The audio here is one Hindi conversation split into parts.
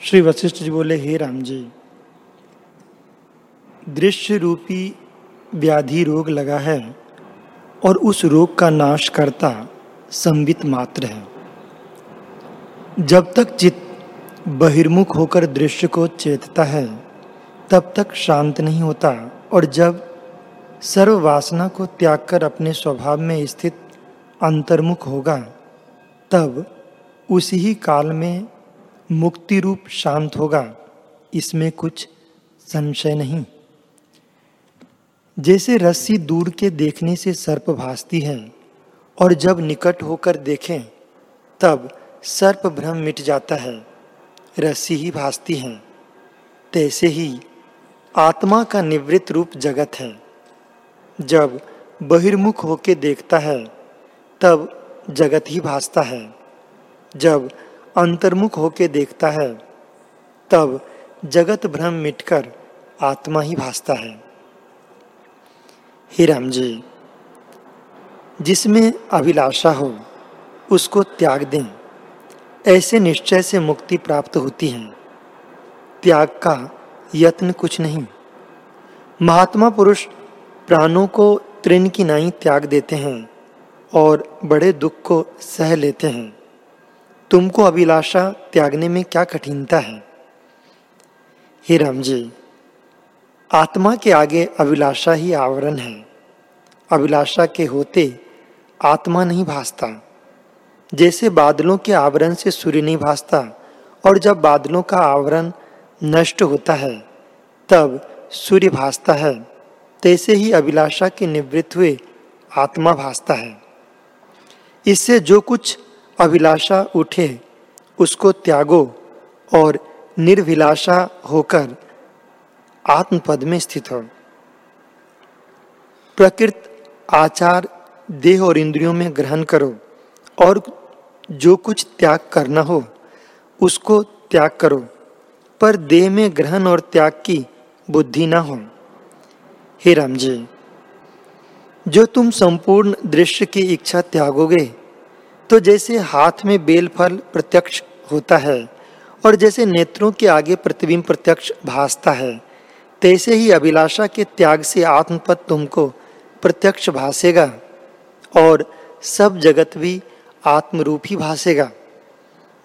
श्री वशिष्ठ जी बोले, हे राम जी, दृश्य रूपी व्याधि रोग लगा है और उस रोग का नाश करता संबित मात्र है। जब तक चित्त बहिर्मुख होकर दृश्य को चेतता है, तब तक शांत नहीं होता और जब सर्व वासना को त्याग कर अपने स्वभाव में स्थित अंतर्मुख होगा, तब उसी ही काल में मुक्ति रूप शांत होगा, इसमें कुछ संशय नहीं। जैसे रस्सी दूर के देखने से सर्प भासती है, और जब निकट होकर देखें, तब सर्प भ्रम मिट जाता है, रस्सी ही भासती है। तैसे ही आत्मा का निवृत्त रूप जगत है। जब बहिर्मुख होके देखता है, तब जगत ही भासता है। जब अंतर्मुख होके देखता है, तब जगत भ्रम मिटकर आत्मा ही भासता है। हे राम जी, जिसमें अभिलाषा हो, उसको त्याग दें। ऐसे निश्चय से मुक्ति प्राप्त होती है। त्याग का यत्न कुछ नहीं। महात्मा पुरुष प्राणों को तृण की नाई त्याग देते हैं और बड़े दुख को सह लेते हैं। तुमको अभिलाषा त्यागने में क्या कठिनता है? हे राम जी आत्मा के आगे अभिलाषा ही आवरण है। अभिलाषा के होते आत्मा नहीं भासता। जैसे बादलों के आवरण से सूर्य नहीं भासता और जब बादलों का आवरण नष्ट होता है, तब सूर्य भासता है। तैसे ही अभिलाषा के निवृत्त हुए आत्मा भासता है। इससे जो कुछ अभिलाषा उठे, उसको त्यागो और निर्भिलाषा होकर आत्मपद में स्थित हो। प्रकृत आचार देह और इंद्रियों में ग्रहण करो और जो कुछ त्याग करना हो, उसको त्याग करो, पर देह में ग्रहण और त्याग की बुद्धि ना हो। हे राम जी, जो तुम संपूर्ण दृश्य की इच्छा त्यागोगे तो जैसे हाथ में बेल फल प्रत्यक्ष होता है, और जैसे नेत्रों के आगे प्रतिबिंब प्रत्यक्ष भासता है, तैसे ही अभिलाषा के त्याग से आत्मपद तुमको प्रत्यक्ष भासेगा, और सब जगत भी आत्मरूप ही भासेगा।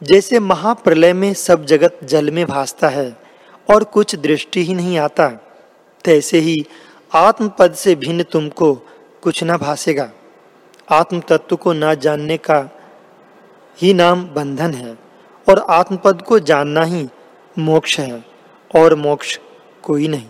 जैसे महाप्रलय में सब जगत जल में भासता है, और कुछ दृष्टि ही नहीं आता, तैसे ही आत्मपद से भिन्न तुमको कुछ न भासेगा। आत्म तत्व को ना जानने का ही नाम बंधन है और आत्मपद को जानना ही मोक्ष है और मोक्ष कोई नहीं।